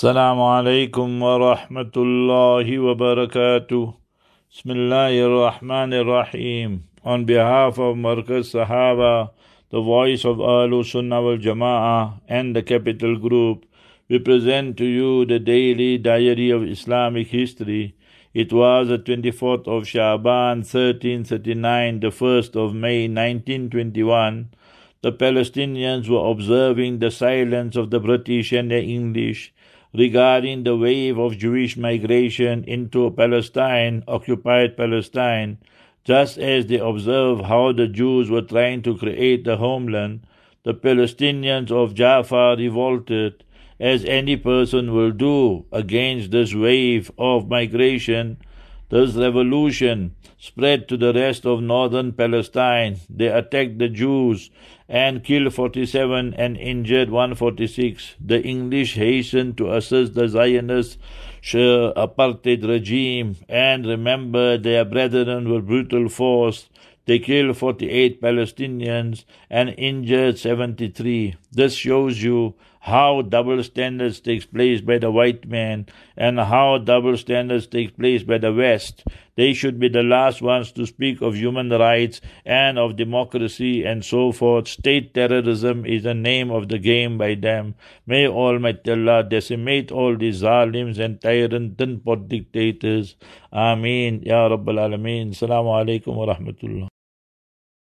السلام عليكم ورحمة الله وبركاته بسم الله الرحمن الرحيم On behalf of Markaz Sahaba, the voice of Ahlu Sunnah wal Jama'ah and the Capital Group, we present to you the daily diary of Islamic history. It was the 24th of Shaban 1339, the 1st of May 1921. The Palestinians were observing the silence of the British and the English regarding the wave of Jewish migration into Palestine, occupied Palestine, just as they observe how the Jews were trying to create a homeland, the Palestinians of Jaffa revolted, as any person will do against this wave of migration. This revolution spread to the rest of northern Palestine. They attacked the Jews and killed 47 and injured 146. The English hastened to assist the Zionist apartheid regime and remember their brethren were brutal force. They killed 48 Palestinians and injured 73. This shows you how double standards takes place by the white man and how double standards takes place by the West. They should be the last ones to speak of human rights and of democracy and so forth. State terrorism is the name of the game by them. May Almighty Allah decimate all these zalims and tyrant and dictators. Ameen. Ya Rabbal Alameen. Assalamu alaikum wa rahmatullah.